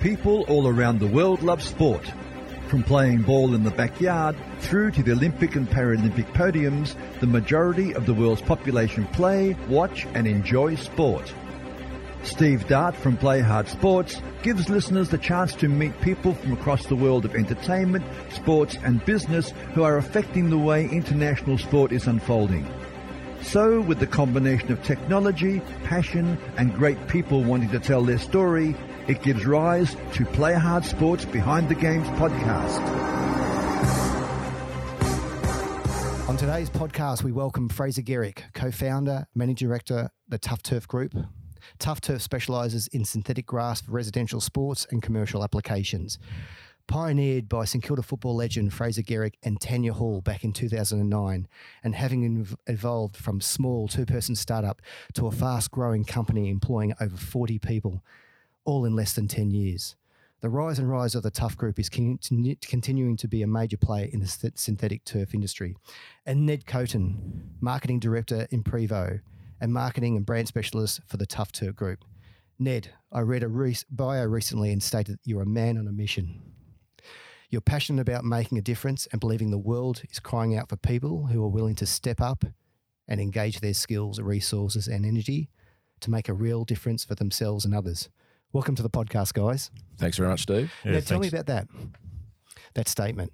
People all around the world love sport. From playing ball in the backyard through to the Olympic and Paralympic podiums, the majority of the world's population play, watch and enjoy sport. Steve Dart from Play Hard Sports gives listeners the chance to meet people from across the world of entertainment, sports and business who are affecting the way international sport is unfolding. So, with the combination of technology, passion and great people wanting to tell their story, it gives rise to Play Hard Sports Behind the Games podcast. On today's podcast, we welcome Fraser Gehrig, co founder, managing director, the Tough Turf Group. Tough Turf specialises in synthetic grass for residential sports and commercial applications. Pioneered by St Kilda football legend Fraser Gehrig and Tanya Hall back in 2009, and having evolved from small two person startup to a fast growing company employing over 40 people, all in less than 10 years. The rise and rise of the Tough Group is continu- continuing to be a major player in the th- synthetic turf industry. And Ned Coten, marketing director in Prevo and marketing and brand specialist for the Tough Turf Group. Ned, I read a re- bio recently and stated that you're a man on a mission. You're passionate about making a difference and believing the world is crying out for people who are willing to step up and engage their skills, resources, and energy to make a real difference for themselves and others. Welcome to the podcast, guys. Thanks very much, Steve. Yeah, now, tell me about that. That statement.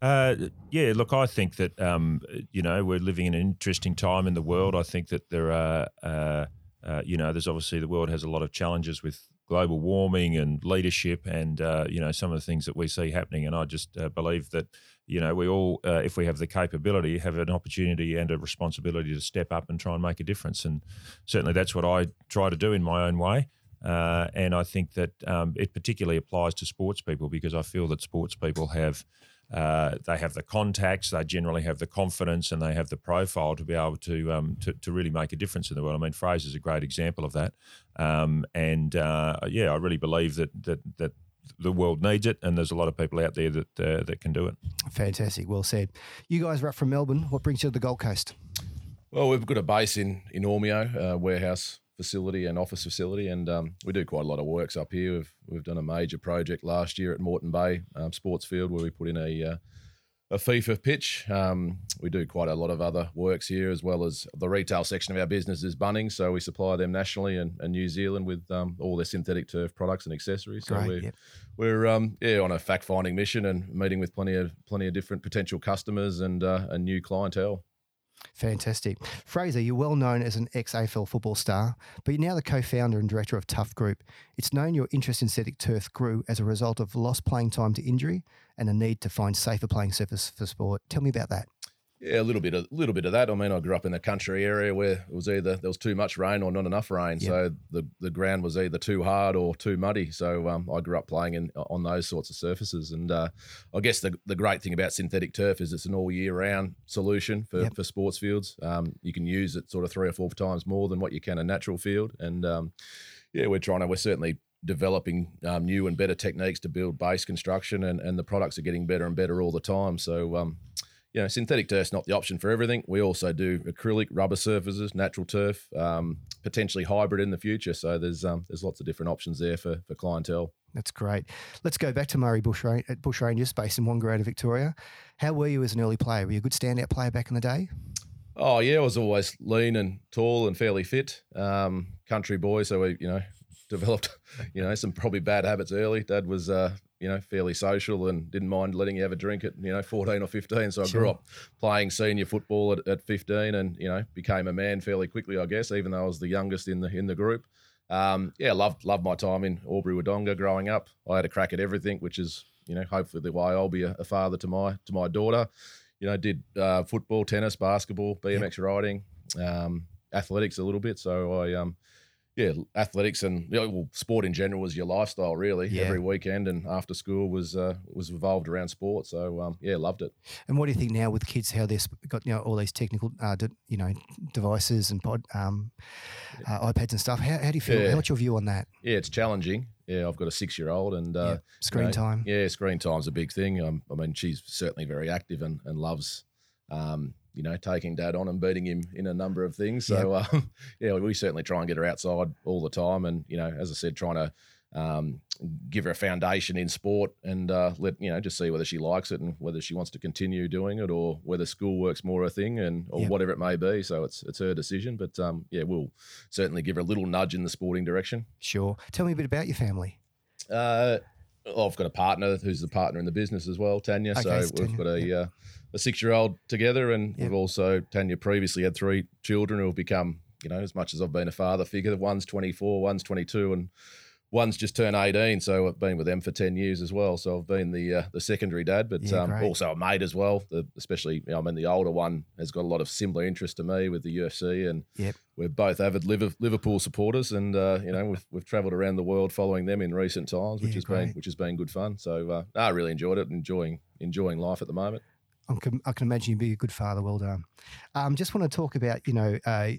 Uh, yeah, look, I think that um, you know we're living in an interesting time in the world. I think that there are, uh, uh, you know, there's obviously the world has a lot of challenges with global warming and leadership, and uh, you know some of the things that we see happening. And I just uh, believe that you know we all, uh, if we have the capability, have an opportunity and a responsibility to step up and try and make a difference. And certainly that's what I try to do in my own way. Uh, and I think that um, it particularly applies to sports people because I feel that sports people have uh, they have the contacts, they generally have the confidence, and they have the profile to be able to um, to, to really make a difference in the world. I mean, Fraser's a great example of that. Um, and uh, yeah, I really believe that that that the world needs it, and there's a lot of people out there that uh, that can do it. Fantastic. Well said. You guys are up from Melbourne. What brings you to the Gold Coast? Well, we've got a base in in Ormeau, uh, warehouse facility and office facility, and um, we do quite a lot of works up here. We've we've done a major project last year at Moreton Bay um, Sports Field where we put in a uh, a FIFA pitch. Um, we do quite a lot of other works here, as well as the retail section of our business is Bunnings, so we supply them nationally and, and New Zealand with um, all their synthetic turf products and accessories. So Great, we're, yep. we're um, yeah on a fact finding mission and meeting with plenty of plenty of different potential customers and uh, and new clientele. Fantastic. Fraser, you're well known as an ex AFL football star, but you're now the co founder and director of Tough Group. It's known your interest in synthetic turf grew as a result of lost playing time to injury and a need to find safer playing surface for sport. Tell me about that. Yeah, a little bit, a little bit of that. I mean, I grew up in a country area where it was either there was too much rain or not enough rain, Yep. so the the ground was either too hard or too muddy. So um, I grew up playing in on those sorts of surfaces, and uh, I guess the the great thing about synthetic turf is it's an all year round solution for, Yep. for sports fields. Um, you can use it sort of three or four times more than what you can a natural field, and um, yeah, we're trying to we're certainly developing um, new and better techniques to build base construction, and and the products are getting better and better all the time. So. Um, you know, synthetic turf's not the option for everything. We also do acrylic, rubber surfaces, natural turf, um, potentially hybrid in the future. So there's um, there's lots of different options there for for clientele. That's great. Let's go back to Murray Bush, at Bush Rangers, based in Wangaratta, Victoria. How were you as an early player? Were you a good standout player back in the day? Oh yeah, I was always lean and tall and fairly fit. Um, country boy, so we you know developed you know some probably bad habits early. Dad was uh, you know fairly social and didn't mind letting you have a drink at you know 14 or 15. So I Sure. grew up playing senior football at, at 15 and you know became a man fairly quickly, I guess, even though I was the youngest in the in the group. Um, yeah, loved loved my time in Albury Wodonga growing up. I had a crack at everything, which is you know hopefully the way I'll be a, a father to my to my daughter. You know, did uh, football, tennis, basketball, BMX riding, um, athletics a little bit. So I um, yeah, athletics and you know, well, sport in general was your lifestyle, really. Yeah. Every weekend and after school was uh, was revolved around sport. So um, yeah, loved it. And what do you think now with kids, how they've got you know all these technical, uh, de- you know, devices and pod, um, uh, iPads and stuff? How, how do you feel? Yeah. What's your view on that? Yeah, it's challenging. Yeah, I've got a six year old and uh, yeah. Screen you know, time. Yeah, screen time's a big thing. Um, I mean, she's certainly very active and, and loves, um, you know, taking dad on and beating him in a number of things. So, um, yeah, we certainly try and get her outside all the time. And, you know, as I said, trying to um, give her a foundation in sport and uh, let you know just see whether she likes it and whether she wants to continue doing it or whether school works more a thing and or Yep. whatever it may be. So it's it's her decision, but um, yeah, we'll certainly give her a little nudge in the sporting direction. Sure. Tell me a bit about your family. Uh, I've got a partner who's the partner in the business as well, Tanya. Okay, so we've Tanya, got a uh, a six year old together, and Yep. we've also Tanya previously had three children who have become, you know, as much as I've been a father figure, one's twenty four, one's twenty two, and one's just turned eighteen. So I've been with them for ten years as well. So I've been the uh, the secondary dad, but Yeah, um, also a mate as well. The, especially, you know, I mean, the older one has got a lot of similar interest to me with the UFC, and Yep. we're both avid Liverpool supporters, and uh, you know we've we've travelled around the world following them in recent times, which Yeah, has been which has been good fun. So uh, I really enjoyed it, enjoying enjoying life at the moment. I'm com- I can imagine you'd be a good father. Well done. Um, just want to talk about, you know, uh,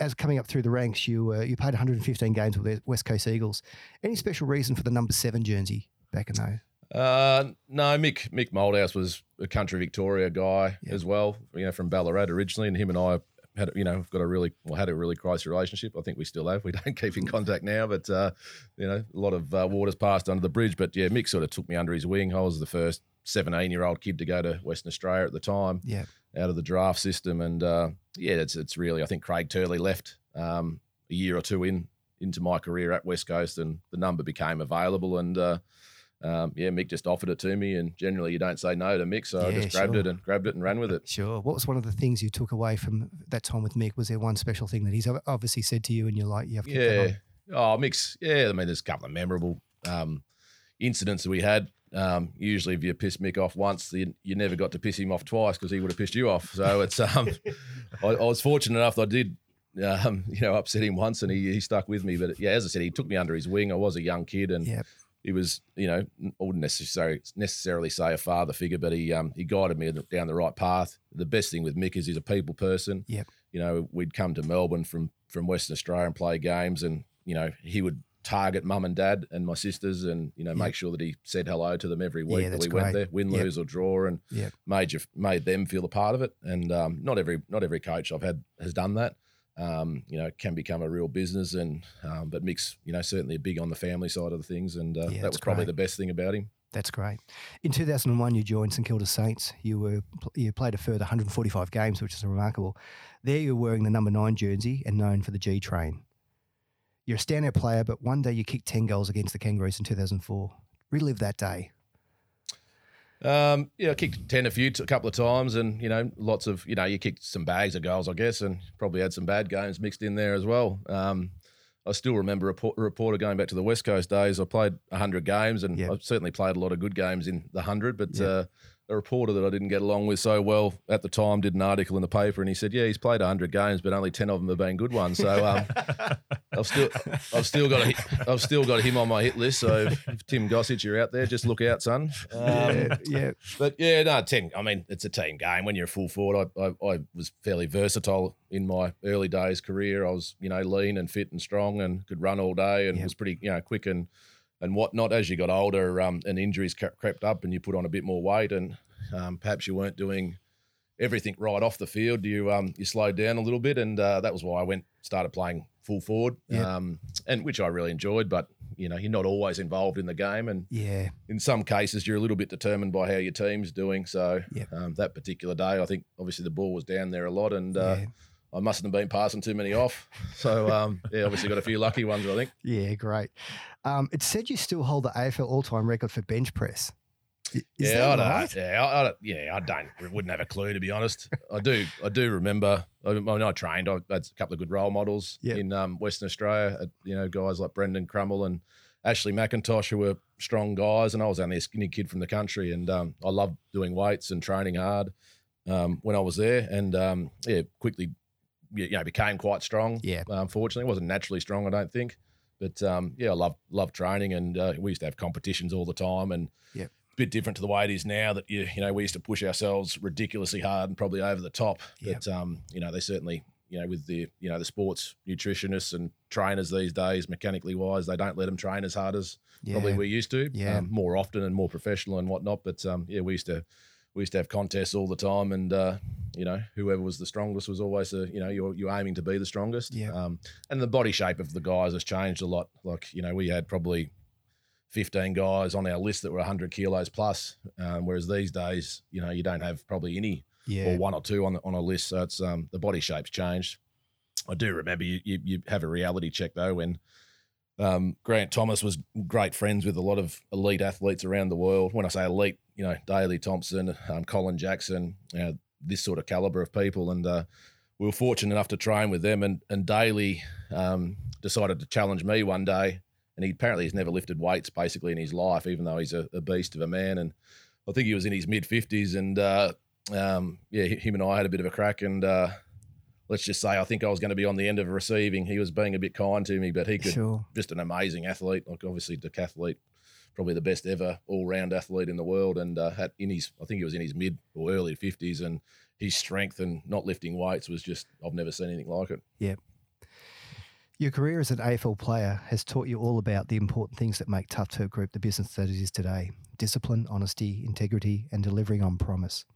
as coming up through the ranks, you uh, you played 115 games with the West Coast Eagles. Any special reason for the number seven jersey back in those? Uh, no, Mick Mick Malthouse was a country Victoria guy Yeah. as well. You know, from Ballarat originally, and him and I had you know got a really well had a really close relationship. I think we still have. We don't keep in contact now, but uh, you know, a lot of uh, waters passed under the bridge. But yeah, Mick sort of took me under his wing. I was the first 17 year old kid to go to Western Australia at the time. Yeah. out of the draft system. And uh, yeah, it's it's really I think Craig Turley left um, a year or two in into my career at West Coast, and the number became available. And uh, um, yeah, Mick just offered it to me, and generally you don't say no to Mick, so I just grabbed sure. it and grabbed it and ran with it. Sure. What was one of the things you took away from that time with Mick? Was there one special thing that he's obviously said to you and you're like, you have to Yeah. Oh, Mick's. Yeah, I mean, there's a couple of memorable um, incidents that we had. Um, usually, if you piss Mick off once, you, you never got to piss him off twice because he would have pissed you off. So it's. Um, I, I was fortunate enough that I did, um, you know, upset him once, and he, he stuck with me. But yeah, as I said, he took me under his wing. I was a young kid, and Yep. he was, you know, I wouldn't necessarily necessarily say a father figure, but he um, he guided me down the right path. The best thing with Mick is he's a people person. Yep. You know, we'd come to Melbourne from from Western Australia and play games, and you know, he would target mum and dad and my sisters, and you know, make sure that he said hello to them every Yeah, week that that's we went there, win, Yep. lose or draw, and Yep. made you made them feel a part of it. And um, not every not every coach I've had has done that. Um, you know, can become a real business, and um, but Mick's, you know, certainly big on the family side of the things, and uh, Yeah, that was probably great. the best thing about him. That's great. In 2001, you joined St Kilda Saints. You were you played a further 145 games, which is remarkable. There, you were wearing the number nine jersey and known for the G Train. You're a standout player, but one day you kicked 10 goals against the Kangaroos in 2004. Relive that day. Um, yeah, I kicked ten a few, a couple of times, and you know, lots of you know, you kicked some bags of goals, I guess, and probably had some bad games mixed in there as well. Um, I still remember a, reporter going back to the West Coast days. I played hundred games, and Yep. I've certainly played a lot of good games in the hundred. But Yep. uh, a reporter that I didn't get along with so well at the time did an article in the paper, and he said, "Yeah, he's played hundred games, but only ten of them have been good ones." So um, I've still, I've still got, a, hit- I've still got him on my hit list. So if Tim Gossage, you're out there, just look out, son. Um, yeah, yeah, but yeah, no, ten. I mean, it's a team game. When you're a full forward, I, I, I was fairly versatile in my early days career. I was, you know, lean and fit and strong, and could run all day, and Yep. was pretty, you know, quick and and whatnot. As you got older, um, and injuries cre- crept up, and you put on a bit more weight, and um, perhaps you weren't doing everything right off the field. You um, you slowed down a little bit, and uh, that was why I went started playing full forward, Yep. um, and which I really enjoyed. But you know, you're not always involved in the game, and yeah. in some cases you're a little bit determined by how your team's doing. So Yep. um, that particular day, I think obviously the ball was down there a lot, and uh, yeah. I mustn't have been passing too many off. So um, yeah, obviously got a few lucky ones, I think. Yeah, great. Um, it said you still hold the AFL all-time record for bench press. Is yeah, I don't, right? yeah, I, I don't, yeah, I don't, wouldn't have a clue to be honest. I do, I do remember. I, when I trained, I had a couple of good role models Yep. in um, Western Australia. You know, guys like Brendan Crummell and Ashley McIntosh, who were strong guys, and I was only a skinny kid from the country, and um, I loved doing weights and training hard um, when I was there, and um, yeah, quickly, you know, became quite strong. Yeah. unfortunately, wasn't naturally strong, I don't think. But um, yeah, I love love training, and uh, we used to have competitions all the time, and yeah, a bit different to the way it is now. That you you know we used to push ourselves ridiculously hard and probably over the top. Yep. But um, you know they certainly you know with the you know the sports nutritionists and trainers these days, mechanically wise, they don't let them train as hard as Yeah. probably we used to. Yeah. um, more often and more professional and whatnot. But um, yeah, we used to we used to have contests all the time, and uh, you know whoever was the strongest was always the you know you're you're aiming to be the strongest. Yeah. Um, and the body shape of the guys has changed a lot. Like you know we had probably 15 guys on our list that were 100 kilos plus. Um, whereas these days, you know, you don't have probably any Yeah. or one or two on the, on a list. So it's um, the body shape's changed. I do remember you, you, you have a reality check though when um, Grant Thomas was great friends with a lot of elite athletes around the world. When I say elite, you know, Daley Thompson, um, Colin Jackson, you know, this sort of caliber of people. And uh, we were fortunate enough to train with them. And, and Daley um, decided to challenge me one day. And he apparently has never lifted weights basically in his life, even though he's a, a beast of a man. And I think he was in his mid 50s. And uh, um, yeah, him and I had a bit of a crack. And uh, let's just say I think I was going to be on the end of receiving. He was being a bit kind to me, but he could Sure. just an amazing athlete, like obviously decathlete, probably the best ever all round athlete in the world. And uh, had in his, I think he was in his mid or early fifties, and his strength and not lifting weights was just I've never seen anything like it. Yeah. Your career as an AFL player has taught you all about the important things that make Tough Turf Group the business that it is today discipline, honesty, integrity, and delivering on promise.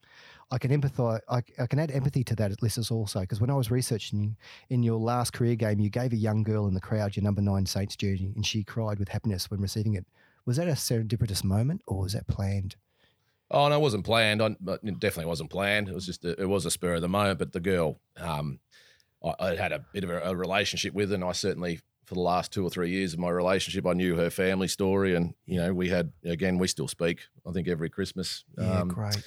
I can empathize, I, I can add empathy to that, listeners, also, because when I was researching in your last career game, you gave a young girl in the crowd your number nine Saints jersey, and she cried with happiness when receiving it. Was that a serendipitous moment, or was that planned? Oh no, it wasn't planned. I, it definitely wasn't planned. It was just a, it was a spur of the moment. But the girl, um, I, I had a bit of a, a relationship with, her, and I certainly for the last two or three years of my relationship, I knew her family story, and you know we had again we still speak. I think every Christmas. Yeah, um, great.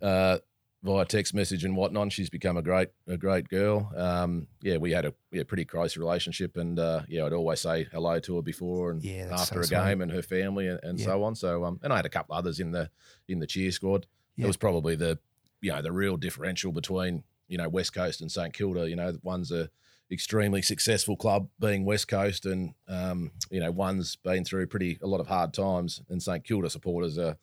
uh, via text message and whatnot. She's become a great, a great girl. Um, yeah, we had a yeah, pretty close relationship, and uh, yeah, I'd always say hello to her before and Yeah, after so a sweet. game, and her family, and, and Yeah. so on. So, um, and I had a couple others in the in the cheer squad. Yeah. It was probably the you know the real differential between you know West Coast and St Kilda. You know, one's a extremely successful club being West Coast, and um, you know one's been through pretty a lot of hard times. And St Kilda supporters are,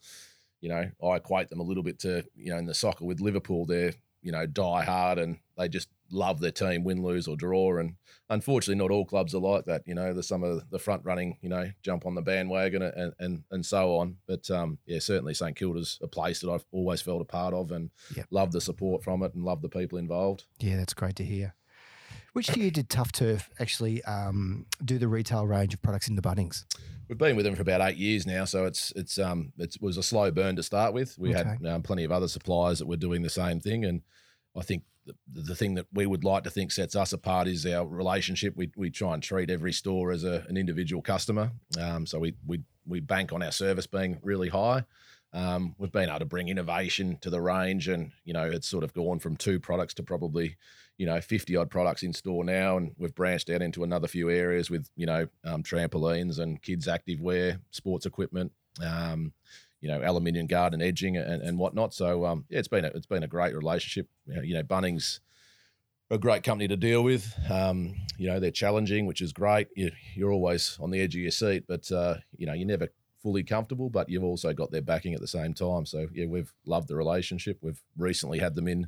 you know, I equate them a little bit to you know in the soccer with Liverpool. They're you know die hard and they just love their team, win, lose or draw. And unfortunately, not all clubs are like that. You know, there's some of the front running, you know, jump on the bandwagon and and and so on. But um, yeah, certainly St Kilda's a place that I've always felt a part of and Yep. love the support from it and love the people involved. Yeah, that's great to hear. Which year did Tough Turf actually um, do the retail range of products in the Bunnings? We've been with them for about eight years now, so it's it's um it was a slow burn to start with. We had um, plenty of other suppliers that were doing the same thing, and I think the, the thing that we would like to think sets us apart is our relationship. We we try and treat every store as a, an individual customer, um, so we we we bank on our service being really high. Um, we've been able to bring innovation to the range, and you know it's sort of gone from two products to probably you know 50 odd products in store now. And we've branched out into another few areas with you know um, trampolines and kids active wear sports equipment um, you know aluminium garden edging and, and whatnot. So um, yeah it's been a, it's been a great relationship. You know, bunnings a great company to deal with. Um, you know they're challenging which is great. You, you're always on the edge of your seat but uh, you know you're never fully comfortable but you've also got their backing at the same time so yeah we've loved the relationship we've recently had them in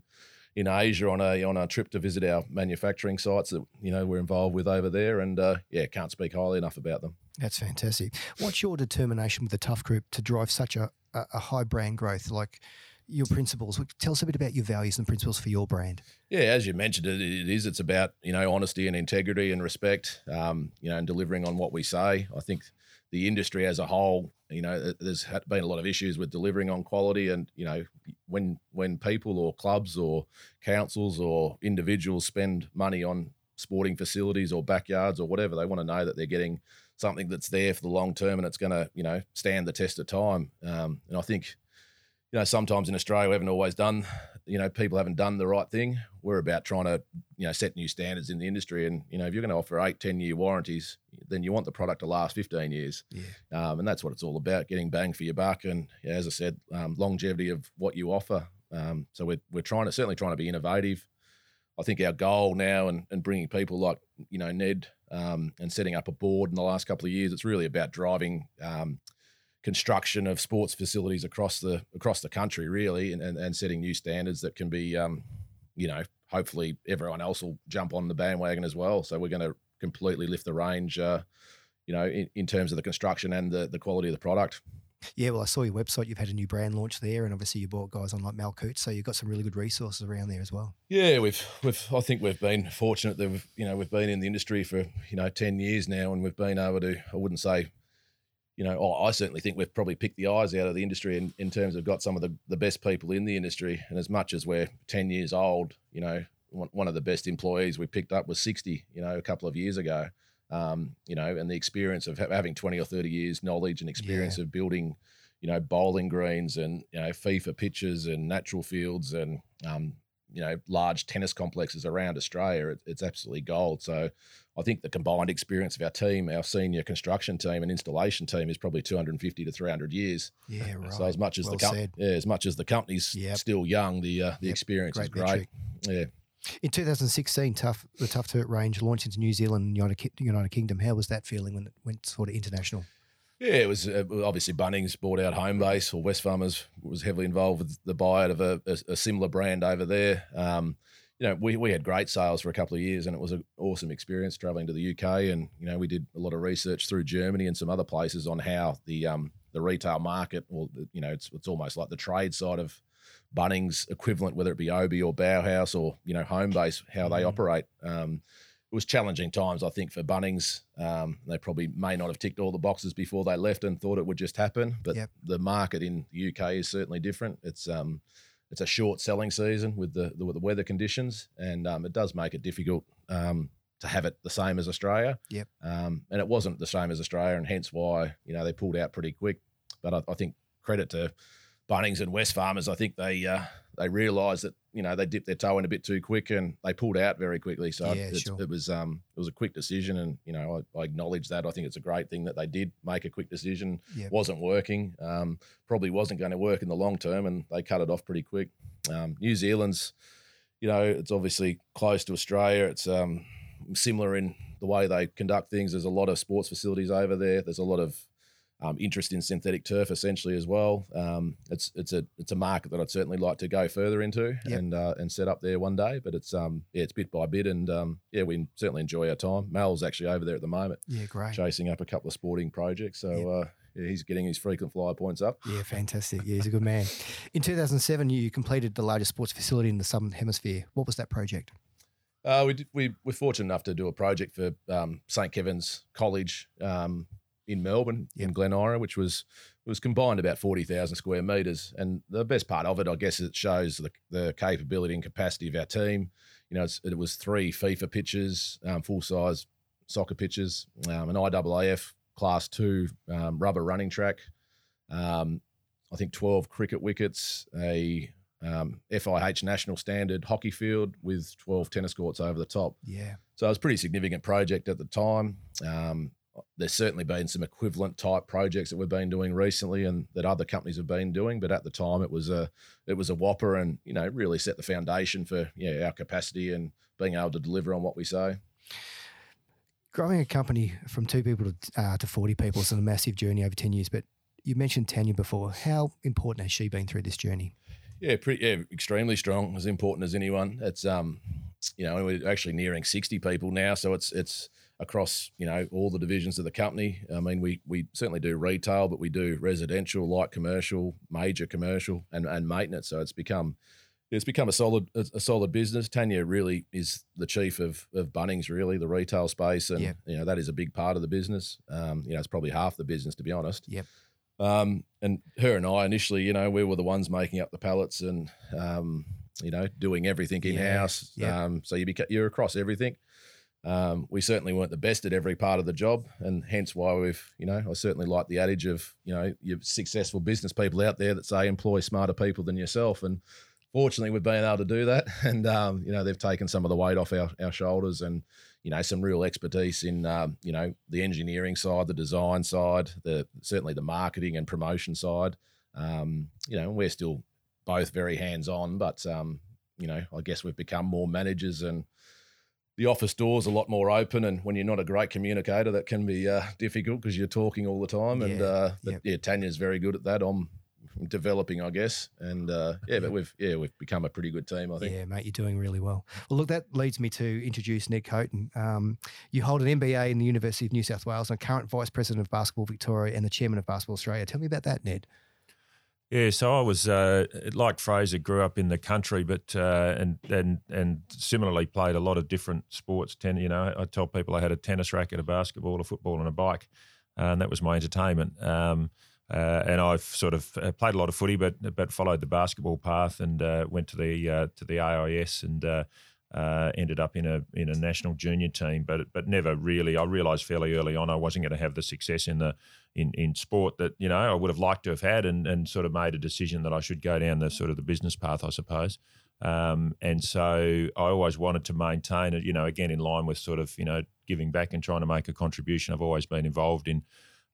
in Asia on a on a trip to visit our manufacturing sites that you know we're involved with over there, and uh, yeah, can't speak highly enough about them. That's fantastic. What's your determination with the Tough Group to drive such a, a, high brand growth? Like your principles. Tell us a bit about your values and principles for your brand. Yeah, as you mentioned, it, it is. It's about you know honesty and integrity and respect. Um, you know, and delivering on what we say. I think the industry as a whole, you know, there's been a lot of issues with delivering on quality, and you know, when when people or clubs or councils or individuals spend money on sporting facilities or backyards or whatever, they want to know that they're getting something that's there for the long term and it's going to you know stand the test of time. Um, and I think you know sometimes in Australia we haven't always done you know people haven't done the right thing. We're about trying to you know set new standards in the industry, and you know if you're going to offer eight, 10 year warranties, then you want the product to last 15 years. Yeah. Um, and that's what it's all about: getting bang for your buck, and yeah, as I said, um, longevity of what you offer. Um, so we're we're trying to certainly trying to be innovative. I think our goal now and, and bringing people like you know Ned um, and setting up a board in the last couple of years, it's really about driving um, construction of sports facilities across the across the country, really, and, and, and setting new standards that can be, um, you know, hopefully everyone else will jump on the bandwagon as well. So we're going to completely lift the range, uh, you know, in, in terms of the construction and the the quality of the product. Yeah, well, I saw your website. You've had a new brand launch there, and obviously you bought guys on like Mal Coots, so you've got some really good resources around there as well. Yeah, we've we've I think we've been fortunate that we've you know we've been in the industry for you know ten years now, and we've been able to I wouldn't say, you know, oh, I certainly think we've probably picked the eyes out of the industry in, in terms of got some of the, the best people in the industry. And as much as we're 10 years old, you know, one, one of the best employees we picked up was 60, you know, a couple of years ago. Um, you know, and the experience of ha- having 20 or 30 years knowledge and experience Yeah. of building, you know, bowling greens and, you know, FIFA pitches and natural fields and, um, you know, large tennis complexes around Australia, it, it's absolutely gold. So I think the combined experience of our team, our senior construction team and installation team is probably 250 to 300 years. Yeah, right. So as much as Well the com- yeah, as much as the company's Yep. still young, the uh, the Yep. experience is Great great. metric. Yeah. In 2016, Tough the Tough Turf range launched into New Zealand and United, United Kingdom. How was that feeling when it went sort of international? Yeah, it was uh, obviously Bunnings bought out Homebase, or Wesfarmers was heavily involved with the buyout of a, a, a similar brand over there. Um, you know, we, we had great sales for a couple of years, and it was an awesome experience traveling to the UK. And you know, we did a lot of research through Germany and some other places on how the um, the retail market, or the, you know, it's it's almost like the trade side of Bunnings equivalent, whether it be Obi or Bauhaus or you know Homebase, how they Mhm. operate. Um, it was challenging times, I think, for Bunnings. Um, they probably may not have ticked all the boxes before they left and thought it would just happen. But Yep. the market in the UK is certainly different. It's um, it's a short selling season with the the, with the weather conditions, and um, it does make it difficult um, to have it the same as Australia. Yep. Um, and it wasn't the same as Australia, and hence why you know they pulled out pretty quick. But I, I think credit to Bunnings and Wesfarmers. I think they uh, they realised that you know they dipped their toe in a bit too quick and they pulled out very quickly. So Yeah, it's, sure. it was um, it was a quick decision, and you know I, I acknowledge that. I think it's a great thing that they did make a quick decision. Yep. wasn't working, um, probably wasn't going to work in the long term, and they cut it off pretty quick. Um, New Zealand's, you know, it's obviously close to Australia. It's um, similar in the way they conduct things. There's a lot of sports facilities over there. There's a lot of um, interest in synthetic turf, essentially as well. Um, it's it's a it's a market that I'd certainly like to go further into Yep. and uh, and set up there one day. But it's um yeah, it's bit by bit, and um, yeah, we certainly enjoy our time. Mal's actually over there at the moment, Yeah, great. chasing up a couple of sporting projects. So uh, yeah, he's getting his frequent flyer points up. Yeah, fantastic. Yeah, he's a good man. In 2007, you completed the largest sports facility in the Southern Hemisphere. What was that project? Uh, we did, we were fortunate enough to do a project for um, St Kevin's College um, in Melbourne in Glen Iris, which was was combined about forty thousand square meters. And the best part of it, I guess, is it shows the, the capability and capacity of our team. You know, it's, it was three FIFA pitches, um, full size soccer pitches, um, an IAAF Class Two um, rubber running track. Um, I think twelve cricket wickets, a um, FIH national standard hockey field with 12 tennis courts over the top. Yeah. So it was a pretty significant project at the time. Um, there's certainly been some equivalent type projects that we've been doing recently and that other companies have been doing, but at the time it was a it was a whopper and you know really set the foundation for yeah our capacity and being able to deliver on what we say. Growing a company from two people to, uh, to 40 people is a massive journey over 10 years. But you mentioned Tanya before. How important has she been through this journey? Yeah, pretty, yeah, extremely strong, as important as anyone. It's um, you know, we're actually nearing sixty people now, so it's it's across you know all the divisions of the company. I mean, we we certainly do retail, but we do residential, light commercial, major commercial, and and maintenance. So it's become it's become a solid a solid business. Tanya really is the chief of of Bunnings, really the retail space, and Yep. you know that is a big part of the business. Um, you know, it's probably half the business to be honest. Yep. Um, and her and I initially, you know, we were the ones making up the pallets and, um, you know, doing everything in house. yeah. Um, so you beca- you're across everything. Um, we certainly weren't the best at every part of the job, and hence why we've, you know, I certainly like the adage of, you know, you successful business people out there that say employ smarter people than yourself, and fortunately we've been able to do that, and um, you know, they've taken some of the weight off our, our shoulders, and you know, some real expertise in, um, you know, the engineering side, the design side, the certainly the marketing and promotion side. Um, you know, we're still both very hands on, but um, you know, I guess we've become more managers and the office doors a lot more open. And when you're not a great communicator, that can be uh, difficult because you're talking all the time. And Yeah, uh, but yep. yeah, Tanya's very good at that. I'm developing, I guess. And uh, yeah, but we've yeah we've become a pretty good team. I think. Yeah, mate, you're doing really well. Well, look, that leads me to introduce Ned Coten. Um, you hold an MBA in the University of New South Wales and are current Vice President of Basketball Victoria and the Chairman of Basketball Australia. Tell me about that, Ned. Yeah, so I was uh, like Fraser, grew up in the country, but uh, and and and similarly played a lot of different sports. Ten, you know, I tell people I had a tennis racket, a basketball, a football, and a bike. and that was my entertainment. Um, uh, and I've sort of uh, played a lot of footy, but but followed the basketball path and uh, went to the uh, to the AIS and uh, uh, ended up in a in a national junior team. But but never really. I realised fairly early on I wasn't going to have the success in the in, in sport that you know I would have liked to have had, and and sort of made a decision that I should go down the sort of the business path, I suppose. Um, and so I always wanted to maintain it, you know, again in line with sort of you know giving back and trying to make a contribution. I've always been involved in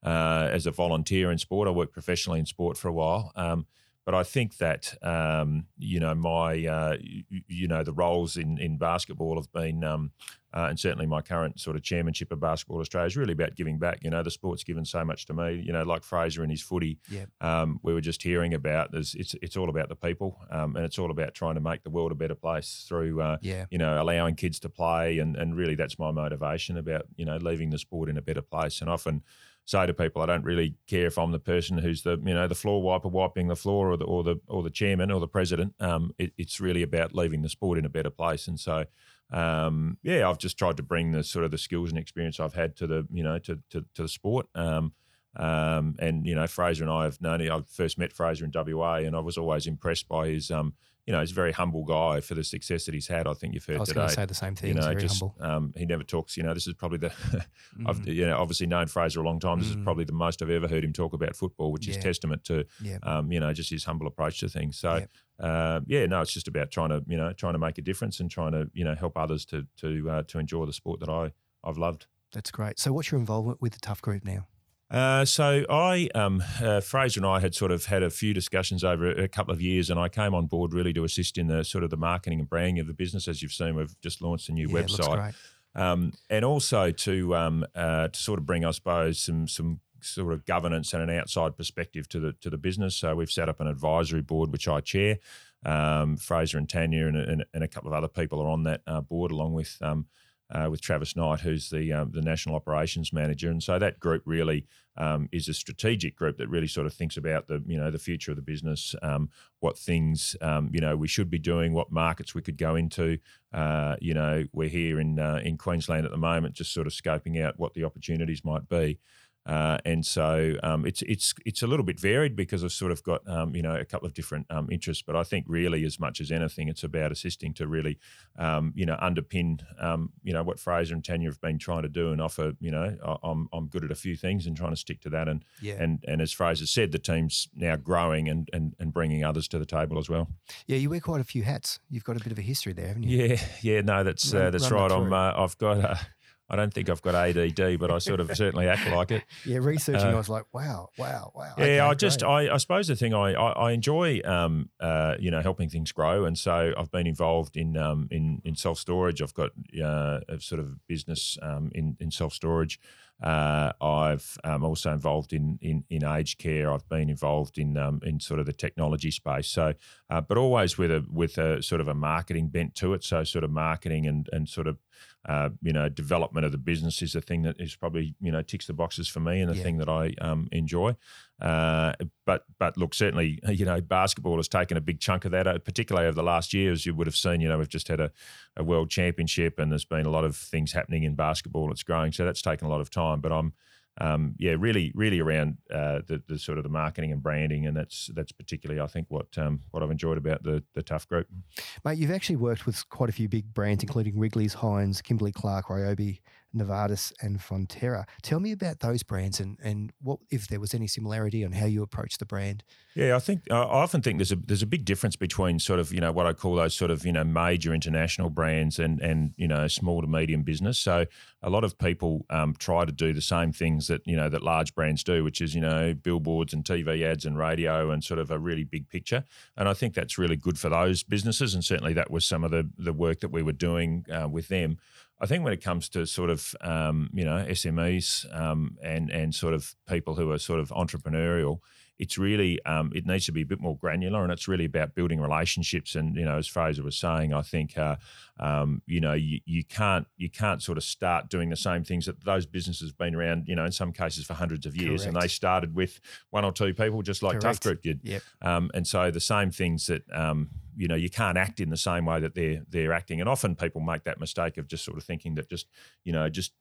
uh, as a volunteer in sport. I worked professionally in sport for a while. Um, but I think that um, you know my uh, you, you, know the roles in in basketball have been um, uh, and certainly my current sort of chairmanship of Basketball Australia is really about giving back. You know the sport's given so much to me. You know like Fraser and his footy. Yep. Um, we were just hearing about. There's, it's it's all about the people um, and it's all about trying to make the world a better place through uh, yeah. you know allowing kids to play and and really that's my motivation about you know leaving the sport in a better place and often say to people, I don't really care if I'm the person who's the you know the floor wiper wiping the floor or the or the or the chairman or the president. Um, it, it's really about leaving the sport in a better place. And so, um, yeah, I've just tried to bring the sort of the skills and experience I've had to the you know to to, to the sport. Um, um, and you know, Fraser and I have known. I first met Fraser in WA, and I was always impressed by his um, you know, he's a very humble guy for the success that he's had. I think you've heard I was today. going to say the same thing. You know, he's very just humble. um, he never talks. You know, this is probably the I've Mm. you know obviously known Fraser a long time. This is Mm. probably the most I've ever heard him talk about football, which is testament to Yeah. um, you know just his humble approach to things. So. Yep. Uh, yeah, no, it's just about trying to, you know, trying to make a difference and trying to, you know, help others to to uh, to enjoy the sport that I I've loved. That's great. So, what's your involvement with the Tough Group now? Uh, so I, um, uh, Fraser and I had sort of had a few discussions over a couple of years, and I came on board really to assist in the sort of the marketing and branding of the business. As you've seen, we've just launched a new yeah, website, great. um, and also to um, uh, to sort of bring, I suppose, some some sort of governance and an outside perspective to the to the business. So we've set up an advisory board, which I chair. Um, Fraser and Tanya and, and, and a couple of other people are on that uh, board, along with um, uh, with Travis Knight, who's the um, the national operations manager. And so that group really um, is a strategic group that really sort of thinks about the you know the future of the business, um, what things um, you know we should be doing, what markets we could go into. Uh, you know, we're here in uh, in Queensland at the moment, just sort of scoping out what the opportunities might be. Uh, and so um, it's it's it's a little bit varied because I've sort of got um, you know a couple of different um, interests, but I think really as much as anything, it's about assisting to really um, you know underpin um, you know what Fraser and Tanya have been trying to do and offer. You know, I- I'm I'm good at a few things and trying to stick to that. And Yeah. and and as Fraser said, the team's now growing and and and bringing others to the table as well. yeah, you wear quite a few hats. You've got a bit of a history there, haven't you? Yeah, yeah, no, that's uh, that's run right. I'm uh, I've got. Uh, I don't think I've got ADD, but I sort of certainly act like it. Yeah, researching, Uh, I was like, wow, wow, wow. Yeah, Okay, I just. I, I suppose the thing I I, I enjoy um uh you know helping things grow, and so I've been involved in um in in self storage. I've got uh, a sort of business um in in self storage. Uh, I've um, also involved in, in in aged care. I've been involved in um, in sort of the technology space. So, uh, but always with a with a sort of a marketing bent to it. So, sort of marketing and and sort of uh, you know development of the business is the thing that is probably you know ticks the boxes for me and the Yeah. thing that I um, enjoy. Uh, but but look, certainly you know basketball has taken a big chunk of that, uh, particularly over the last year, as you would have seen. You know we've just had a, a world championship, and there's been a lot of things happening in basketball. It's growing, so that's taken a lot of time. But I'm um, yeah, really, really around uh, the, the sort of the marketing and branding, and that's that's particularly I think what um, what I've enjoyed about the the tough group. Mate, you've actually worked with quite a few big brands, including Wrigley's, Heinz, Kimberly Clark, Ryobi, Novartis, and Fonterra. Tell me about those brands and, and what if there was any similarity on how you approach the brand. Yeah, I think I often think there's a there's a big difference between sort of you know what I call those sort of you know major international brands and and you know small to medium business. So a lot of people um, try to do the same things that you know that large brands do, which is you know billboards and TV ads and radio and sort of a really big picture. And I think that's really good for those businesses, and certainly that was some of the the work that we were doing uh, with them. I think when it comes to sort of um, you know SMEs um, and and sort of people who are sort of entrepreneurial, it's really um, it needs to be a bit more granular, and it's really about building relationships. And you know, as Fraser was saying, I think uh, um, you know you, you can't you can't sort of start doing the same things that those businesses have been around. You know, in some cases for hundreds of years, and they started with one or two people, just like Tough Group did. Yep. Um, and so the same things that um, you know you can't act in the same way that they're they're acting, and often people make that mistake of just sort of thinking that just you know just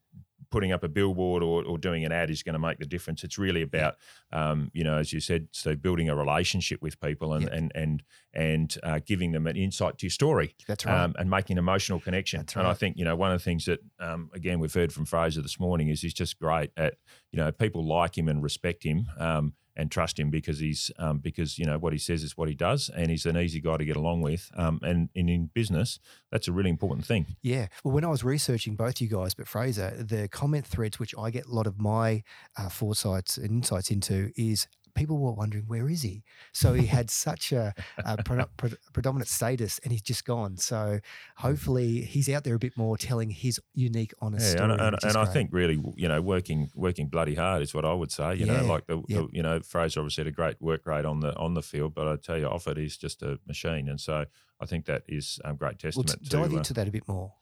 putting up a billboard or, or doing an ad is going to make the difference. It's really about, um, you know, as you said, so building a relationship with people and Yeah. and and and uh, giving them an insight to your story That's right. um, and making an emotional connection. That's And I think you know one of the things that um, again we've heard from Fraser this morning is he's just great at you know people like him and respect him. Um, and trust him because he's um, because you know what he says is what he does, and he's an easy guy to get along with. Um, and, and in business, that's a really important thing. Yeah. Well, when I was researching both you guys, but Fraser, the comment threads, which I get a lot of my uh, foresights and insights into, is people were wondering, where is he? So he had such a, a pre- pre- predominant status and he's just gone. So hopefully he's out there a bit more telling his unique, honest Yeah, story. and, and, and I think really, you know, working working bloody hard is what I would say. You Yeah, know, like the, yeah. the you know Fraser obviously had a great work rate on the on the field, but I tell you, off it, he's just a machine, and so I think that is um, great Well, testament to. dive uh, into that a bit more.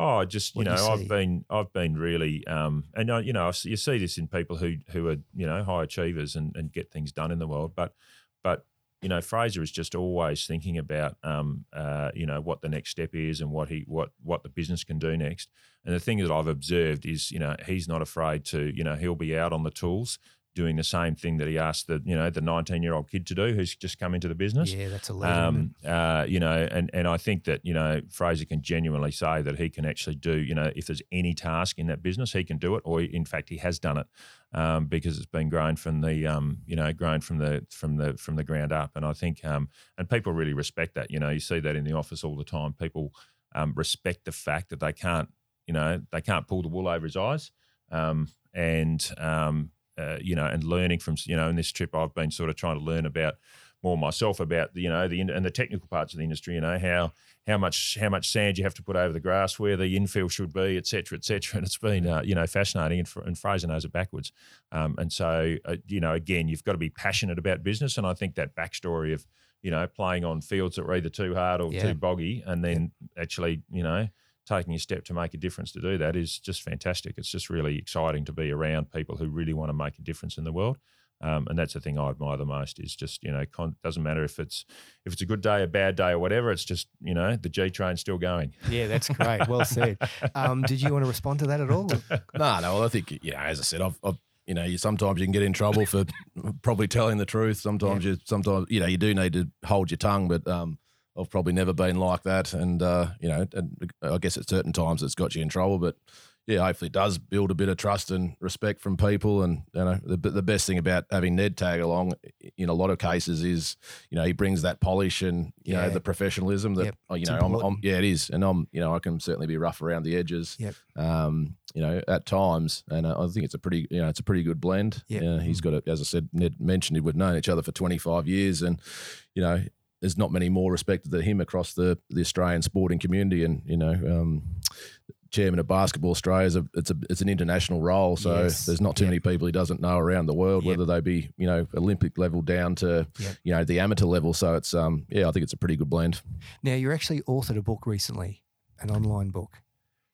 Oh, just you What know, you I've been I've been really, um, and uh, you know, you see this in people who who are you know high achievers and, and get things done in the world, but but you know, Fraser is just always thinking about um, uh, you know what the next step is and what he what what the business can do next. And the thing that I've observed is you know he's not afraid to you know he'll be out on the tools doing the same thing that he asked the you know the 19 year old kid to do who's just come into the business. Yeah, that's a it? Um, uh, you know, and, and I think that, you know, Fraser can genuinely say that he can actually do, you know, if there's any task in that business, he can do it, or in fact, he has done it um, because it's been grown from the, um, you know, grown from the from the from the ground up. And I think, um, and people really respect that. You know, you see that in the office all the time. People um, respect the fact that they can't, you know, they can't pull the wool over his eyes. Um, and um, uh, you know, and learning from, you know, in this trip, I've been sort of trying to learn about more myself about the, you know the and the technical parts of the industry. You know how how much how much sand you have to put over the grass, where the infill should be, et cetera, et cetera. And it's been uh, you know fascinating, and, and Fraser knows it backwards. Um, and so uh, you know again, you've got to be passionate about business, and I think that backstory of you know playing on fields that were either too hard or Yeah. too boggy, and then actually you know taking a step to make a difference to do that is just fantastic. It's just really exciting to be around people who really want to make a difference in the world. Um, and that's the thing I admire the most is just you know con- doesn't matter if it's if it's a good day, a bad day, or whatever. It's just you know the G train's still going. Yeah, that's great. Well said. Um, did you want to respond to that at all? No, no. Well, I think you know, as I said, I've, I've you know, you sometimes you can get in trouble for probably telling the truth. Sometimes you, sometimes you know, you do need to hold your tongue. But um, I've probably never been like that, and uh, you know, and I guess at certain times it's got you in trouble. But yeah, hopefully it does build a bit of trust and respect from people. And you know, the the best thing about having Ned tag along in a lot of cases is you know he brings that polish and you Yeah. know the professionalism that Yep. oh, you know I'm, I'm yeah it is, and I'm you know I can certainly be rough around the edges Yep. um, you know, at times, and uh, I think it's a pretty, you know, it's a pretty good blend. Yep. Yeah, he's got it. As I said, Ned mentioned, we've known each other for 25 years, and you know, there's not many more respected than him across the the Australian sporting community, and you know. Um, Chairman of Basketball Australia is a it's a it's an international role, so Yes. there's not too Yep. many people he doesn't know around the world, Yep. whether they be you know Olympic level down to Yep. you know the amateur level. So it's um yeah, I think it's a pretty good blend. Now, you actually authored a book recently, an online book.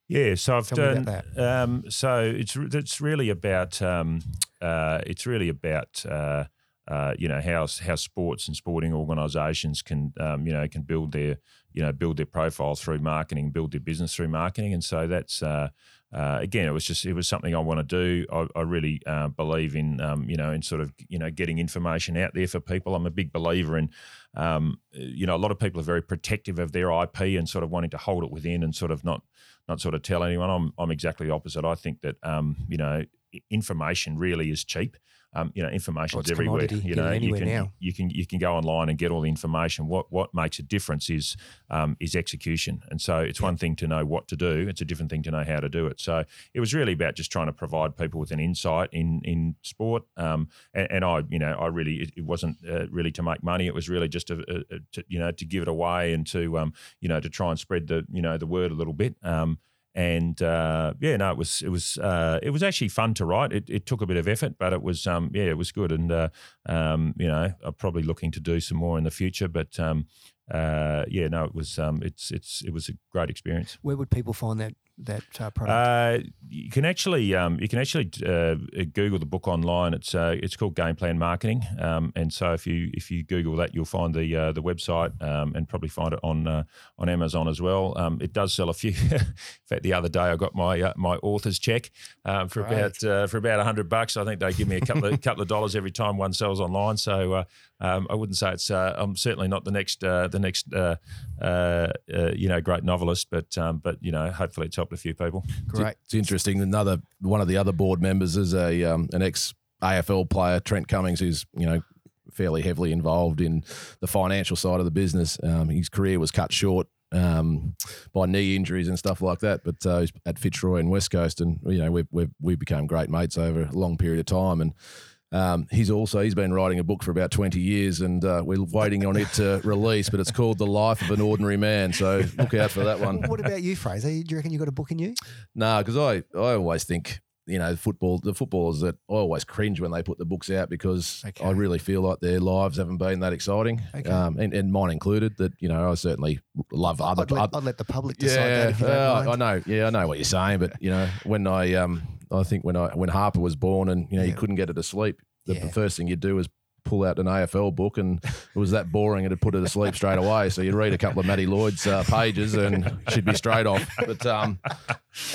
Yeah, so I've Tell me done. about Um, so it's it's really about um, uh, it's really about uh, uh, you know how how sports and sporting organisations can um, you know can build their you know build their profile through marketing, build their business through marketing, and so that's. Uh, uh, again, it was just it was something I want to do. I, I really uh, believe in um, you know in sort of you know getting information out there for people. I'm a big believer in um, you know a lot of people are very protective of their IP and sort of wanting to hold it within and sort of not not sort of tell anyone. I'm I'm exactly the opposite. I think that um, you know information really is cheap. Um, you know, information Oh, is everywhere. commodity. You know, you can now. you can you can go online and get all the information. What what makes a difference is um, is execution. And so it's one thing to know what to do. It's a different thing to know how to do it. So it was really about just trying to provide people with an insight in in sport. Um, and, and I, you know, I really it, it wasn't uh, really to make money. It was really just to, uh, uh, to you know to give it away and to um, you know to try and spread the you know the word a little bit. Um, and uh, yeah, no, it was it was uh, it was actually fun to write. It, it took a bit of effort, but it was um, yeah, it was good. And uh, um, you know, I'm probably looking to do some more in the future. But um, uh, yeah, no, it was um, it's it's it was a great experience. Where would people find that that uh, product? Uh, you can actually um, you can actually uh, Google the book online. It's uh, it's called Game Plan Marketing, um, and so if you if you Google that, you'll find the uh, the website um, and probably find it on uh, on Amazon as well. Um, it does sell a few. In fact, the other day I got my uh, my author's check um, for Great. about for about hundred bucks. I think they give me a couple of couple of dollars every time one sells online. So um, I wouldn't say it's. I'm certainly not the next the next you know great novelist, but um, but you know hopefully it's helped a few people. Great. It's interesting. Another one of the other board members is a um, an ex AFL player, Trent Cummings, who's you know fairly heavily involved in the financial side of the business. Um, his career was cut short um, by knee injuries and stuff like that. But uh, he's at Fitzroy and West Coast, and you know we we we became great mates over a long period of time. And um, he's also he's been writing a book for about twenty years, and uh, we're waiting on it to release. But it's called The Life of an Ordinary Man. So look out for that one. what about you, Fraser? Do you reckon you got a book in you? No, because I, I always think you know football the footballers that I always cringe when they put the books out because Okay. I really feel like their lives haven't been that exciting, Okay. um, and, and mine included. That you know I certainly love other. I'd let, oth- I'd let the public decide that yeah, if you don't uh. I know. Yeah, I know what you're saying, but you know when I um I think when I when Harper was born and you know Yeah. you couldn't get her to sleep, the Yeah. first thing you'd do is pull out an AFL book, and it was that boring, it'd put her to sleep straight away. So you'd read a couple of Matty Lloyd's uh, pages, and she'd be straight off. But um,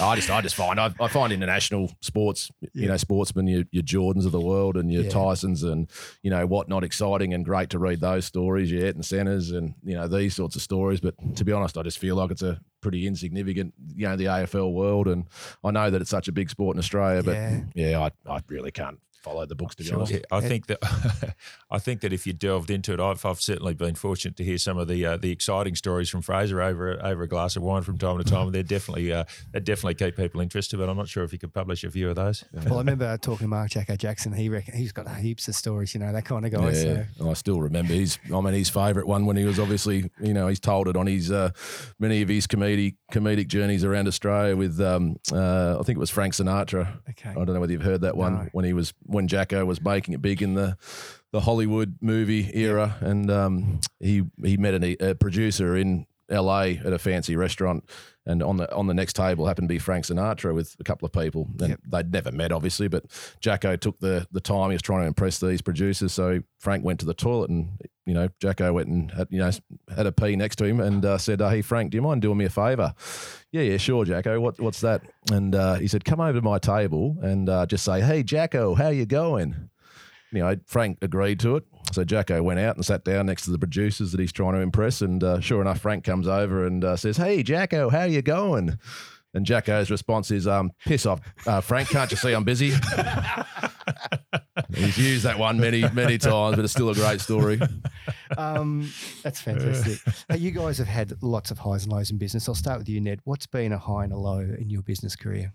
I just I just find I, I find international sports, you know, sportsmen, your, your Jordans of the world, and your Yeah. Tysons, and you know whatnot, exciting and great to read those stories, your Ayrton Sennas, and you know these sorts of stories. But to be honest, I just feel like it's a pretty insignificant, you know, the AFL world, and I know that it's such a big sport in Australia, but Yeah. yeah, I, I really can't follow the books to be Sure. honest. Yeah, I think that I think that if you delved into it, I've, I've certainly been fortunate to hear some of the uh, the exciting stories from Fraser over over a glass of wine from time to time. They're definitely uh, they definitely keep people interested. But I'm not sure if you could publish a few of those. Well, I remember talking to Mark Jacko Jackson. He reckon he's got heaps of stories, you know, that kind of guy. Yeah, So and I still remember his. I mean, his favourite one when he was obviously, you know, he's told it on his uh, many of his comedic comedic journeys around Australia with, um, uh, I think it was Frank Sinatra. okay, I don't know whether you've heard that one No. when he was when Jacko was making it big in the the Hollywood movie era, and um, he he met an, a producer in L.A. at a fancy restaurant, and on the on the next table happened to be Frank Sinatra with a couple of people, and Yep. they'd never met obviously, but Jacko took the the time he was trying to impress these producers, so Frank went to the toilet and. You know, Jacko went and had, you know had a pee next to him and uh, said, "Hey Frank, do you mind doing me a favour?" Yeah, yeah, sure, Jacko. What, what's that? And uh, he said, come over to my table and uh, just say, hey, Jacko, how you going? You know, Frank agreed to it. So Jacko went out and sat down next to the producers that he's trying to impress. And uh, sure enough, Frank comes over and uh, says, hey, Jacko, how you going? And Jacko's response is, um, piss off, uh, Frank, can't you see I'm busy? He's used that one many, many times, but it's still a great story. um, that's fantastic. You guys have had lots of highs and lows in business. I'll start with you, Ned. What's been a high and a low in your business career?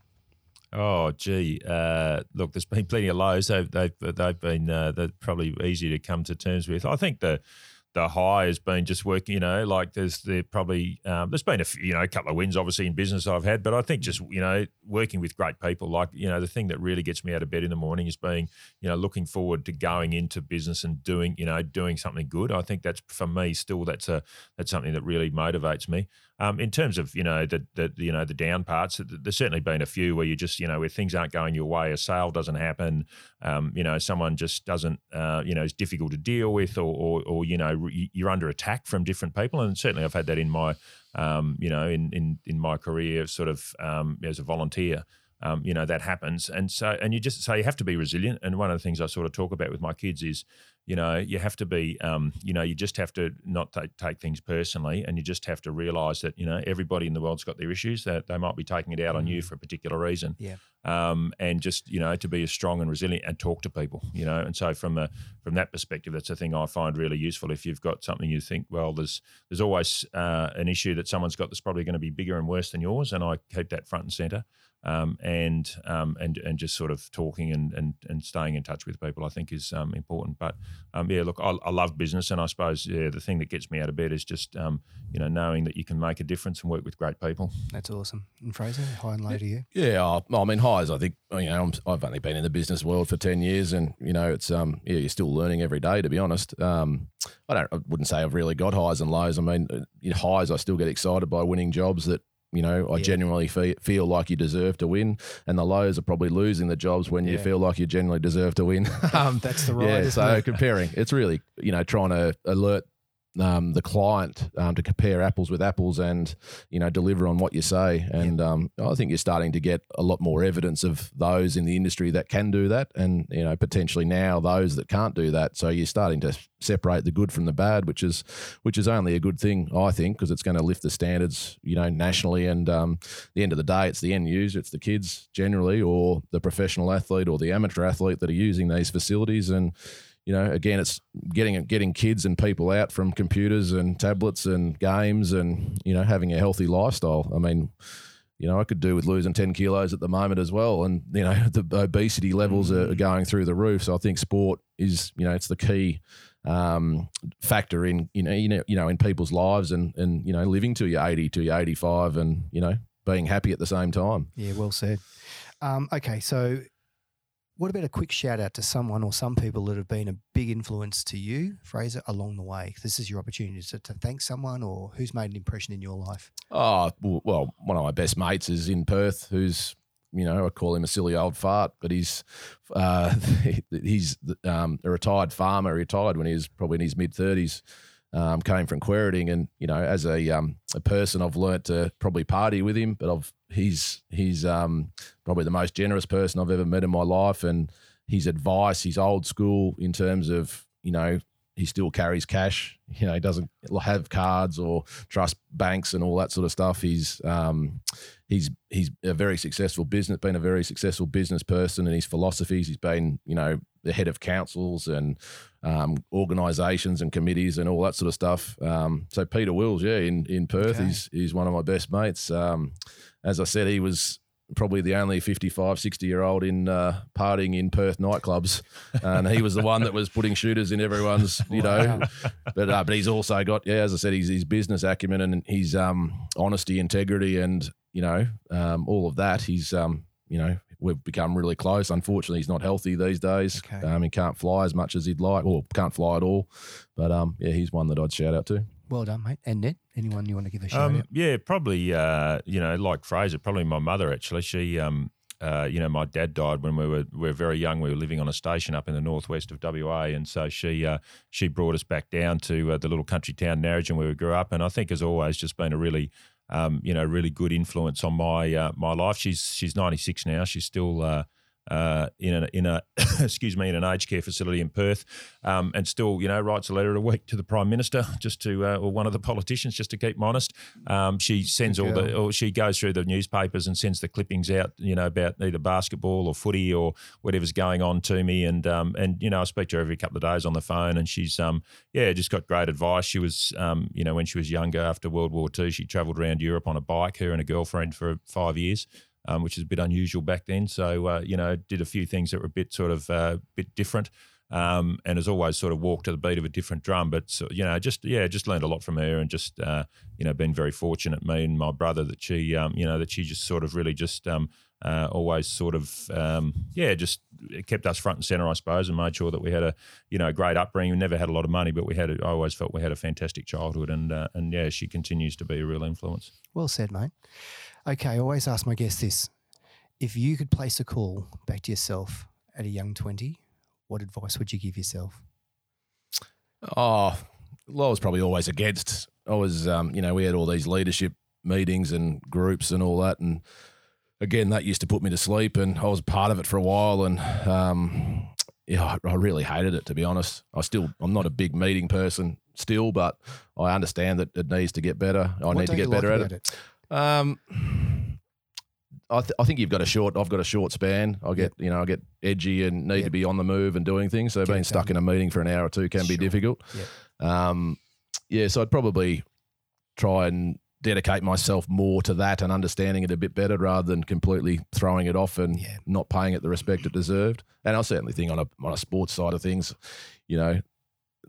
Oh, gee. Uh, look, there's been plenty of lows. They've they've they've been uh, probably easy to come to terms with. I think the the high has been just working. You know, like there's there probably um, there's been a few, you know a couple of wins obviously in business I've had, but I think just you know working with great people. Like you know the thing that really gets me out of bed in the morning is being you know looking forward to going into business and doing you know doing something good. I think that's for me still that's a that's something that really motivates me. Um, in terms of you know the, the you know the down parts, there's certainly been a few where you just you know where things aren't going your way, a sale doesn't happen, um, you know someone just doesn't uh, you know is difficult to deal with, or or, or you know you're under attack from different people, and certainly I've had that in my um, you know in in in my career, sort of um, as a volunteer. Um, you know that happens, and so and you just so you have to be resilient. And one of the things I sort of talk about with my kids is you know you have to be um, you know you just have to not take, take things personally and you just have to realize that you know everybody in the world's got their issues that they might be taking it out on you for a particular reason. Yeah. um, and just you know to be as strong and resilient and talk to people you know and so from a from that perspective that's a thing I find really useful. If you've got something you think well there's there's always uh, an issue that someone's got that's probably going to be bigger and worse than yours and I keep that front and center um, and um, and and just sort of talking and, and and staying in touch with people, I think is um, important. But um, yeah, look, I, I love business, and I suppose yeah, the thing that gets me out of bed is just um, you know knowing that you can make a difference and work with great people. That's awesome. And Fraser, high and low to you? Yeah, I I mean highs. I think you know I'm, I've only been in the business world for ten years, and you know it's um yeah you're still learning every day. To be honest, um I don't I wouldn't say I've really got highs and lows. I mean uh, highs I still get excited by winning jobs that you know, I Yeah. genuinely fe- feel like you deserve to win, and the lows are probably losing the jobs when you Yeah. feel like you genuinely deserve to win. um, That's the right. yeah, so it? comparing, it's really you know trying to alert um, the client um, to compare apples with apples and you know deliver on what you say. And um, I think you're starting to get a lot more evidence of those in the industry that can do that, and you know potentially now those that can't do that. So you're starting to separate the good from the bad, which is which is only a good thing, I think, because it's going to lift the standards, you know, nationally. And um, at the end of the day, it's the end user, it's the kids generally, or the professional athlete or the amateur athlete that are using these facilities. And you know, again, it's getting getting kids and people out from computers and tablets and games, and you know, having a healthy lifestyle. I mean. You know, I could do with losing 10 kilos at the moment as well. And, you know, the obesity levels are going through the roof. So I think sport is, you know, it's the key um, factor in you know you know you know in people's lives and and you know living to your eighty to your eighty five and you know being happy at the same time. Yeah, well said. Um, okay, so what about a quick shout out to someone or some people that have been a big influence to you, Fraser, along the way? This is your opportunity to, to thank someone or who's made an impression in your life. Oh well, one of my best mates is in Perth, who's you know I call him a silly old fart, but he's uh, he's um, a retired farmer, retired when he was probably in his mid thirties. Um, came from Quairading, and you know, as a um, a person, I've learnt to probably party with him, but I've he's he's um, probably the most generous person I've ever met in my life, and his advice, he's old school in terms of you know he still carries cash. You know, he doesn't have cards or trust banks and all that sort of stuff. He's um, he's he's a very successful business, been a very successful business person, and his philosophies. He's been you know the head of councils and um, organisations and committees and all that sort of stuff. Um, so Peter Wills, yeah, in in Perth, Okay. he's he's one of my best mates. Um, as I said, he was probably the only 55, 60 year old in uh, partying in Perth nightclubs. And he was the one that was putting shooters in everyone's, you know. But uh, but he's also got, yeah, as I said, he's his business acumen and his um, honesty, integrity, and, you know, um, all of that. He's, um, you know, we've become really close. Unfortunately, he's not healthy these days. Okay. Um, he can't fly as much as he'd like, or can't fly at all. But um, yeah, he's one that I'd shout out to. Well done, mate. And Ned, anyone you want to give a shout Um, out? yeah, probably. Uh, you know, like Fraser, probably my mother. Actually, she. Um, uh, you know, my dad died when we were we were very young. We were living on a station up in the northwest of WA, and so she uh, she brought us back down to uh, the little country town Narrogin where we grew up. And I think, as always, just been a really um, you know really good influence on my uh, my life. She's she's ninety six now. She's still. Uh, in a in a excuse me in an aged care facility in Perth, um, and still you know writes a letter a week to the prime minister just to uh, or one of the politicians just to keep honest. Um, she sends all the or she goes through the newspapers and sends the clippings out you know about either basketball or footy or whatever's going on to me and um, and you know I speak to her every couple of days on the phone and she's um yeah just got great advice. She was um you know when she was younger after World War II she travelled around Europe on a bike her and a girlfriend for five years um, which is a bit unusual back then. So uh, you know, did a few things that were a bit sort of uh, bit different, um, and has always sort of walked to the beat of a different drum. But so, you know, just yeah, just learned a lot from her, and just uh, you know, been very fortunate me and my brother that she um, you know that she just sort of really just um, uh, always sort of um, yeah, just kept us front and center, I suppose, and made sure that we had a you know great upbringing. We never had a lot of money, but we had a, I always felt we had a fantastic childhood, and uh, and yeah, she continues to be a real influence. Well said, mate. Okay, I always ask my guests this. If you could place a call back to yourself at a young 20, what advice would you give yourself? Oh, well, I was probably always against. I was, um, you know, we had all these leadership meetings and groups and all that, and again, that used to put me to sleep, and I was part of it for a while, and um, yeah, I, really hated it to be honest. I still, I'm not a big meeting person still, but I understand that it needs to get better. I What need to get you like better at about it. Um, I, th- I think you've got a short. I've got a short span. I get you know I get edgy and need Yep. to be on the move and doing things. So being stuck in a meeting for an hour or two can be Sure. difficult. Um, yeah, so I'd probably try and dedicate myself more to that and understanding it a bit better rather than completely throwing it off and Yeah. not paying it the respect it deserved. And I certainly think on a on a sports side of things, you know,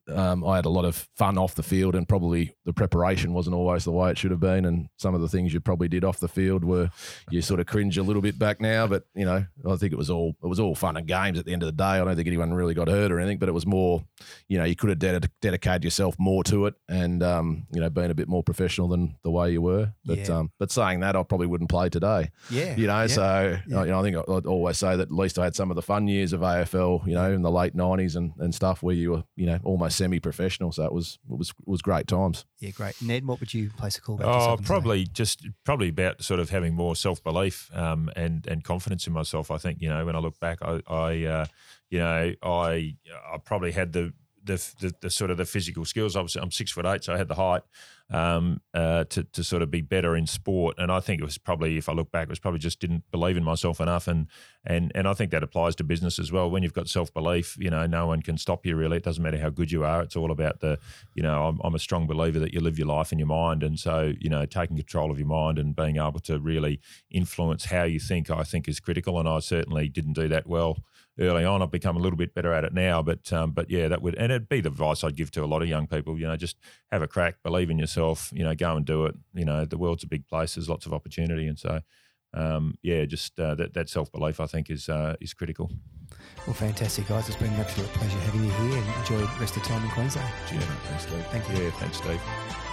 um, I had a lot of fun off the field, and probably the preparation wasn't always the way it should have been. And some of the things you probably did off the field were you sort of cringe a little bit back now. But you know, I think it was all it was all fun and games at the end of the day. I don't think anyone really got hurt or anything, but it was more, you know, you could have ded- dedicated yourself more to it, and um, you know, been a bit more professional than the way you were. But Yeah. um, but saying that, I probably wouldn't play today. Yeah. You know, yeah. so Yeah. you know, I think I'd always say that at least I had some of the fun years of AFL, you know, in the late nineties and, and stuff where you were, you know, almost semi professional. So it was it was it was great times. Yeah, great. Ned, what would you place a call back Oh, yourself and say? probably just probably about sort of having more self belief um, and and confidence in myself. I think you know when I look back, I, I uh, you know I I probably had the, the the the sort of the physical skills. Obviously, I'm six foot eight, so I had the height um, uh, to to sort of be better in sport. And I think it was probably if I look back, it was probably just didn't believe in myself enough. And and and I think that applies to business as well. When you've got self belief, you know, no one can stop you really. It doesn't matter how good you are. It's all about the you know, I'm, I'm a strong believer that you live your life in your mind. And so, you know, taking control of your mind and being able to really influence how you think, I think is critical. And I certainly didn't do that well early on. I've become a little bit better at it now. But, um, but yeah, that would, and it'd be the advice I'd give to a lot of young people, you know, just have a crack, believe in yourself, you know, go and do it. You know, the world's a big place. There's lots of opportunity. And so, um, yeah, just uh, that, that self belief, I think, is uh, is critical. Well, fantastic, guys. It's been an absolute pleasure having you here and enjoy the rest of the time in Queensland. Yeah, thanks, Steve. Thank you. Yeah, thanks, Steve.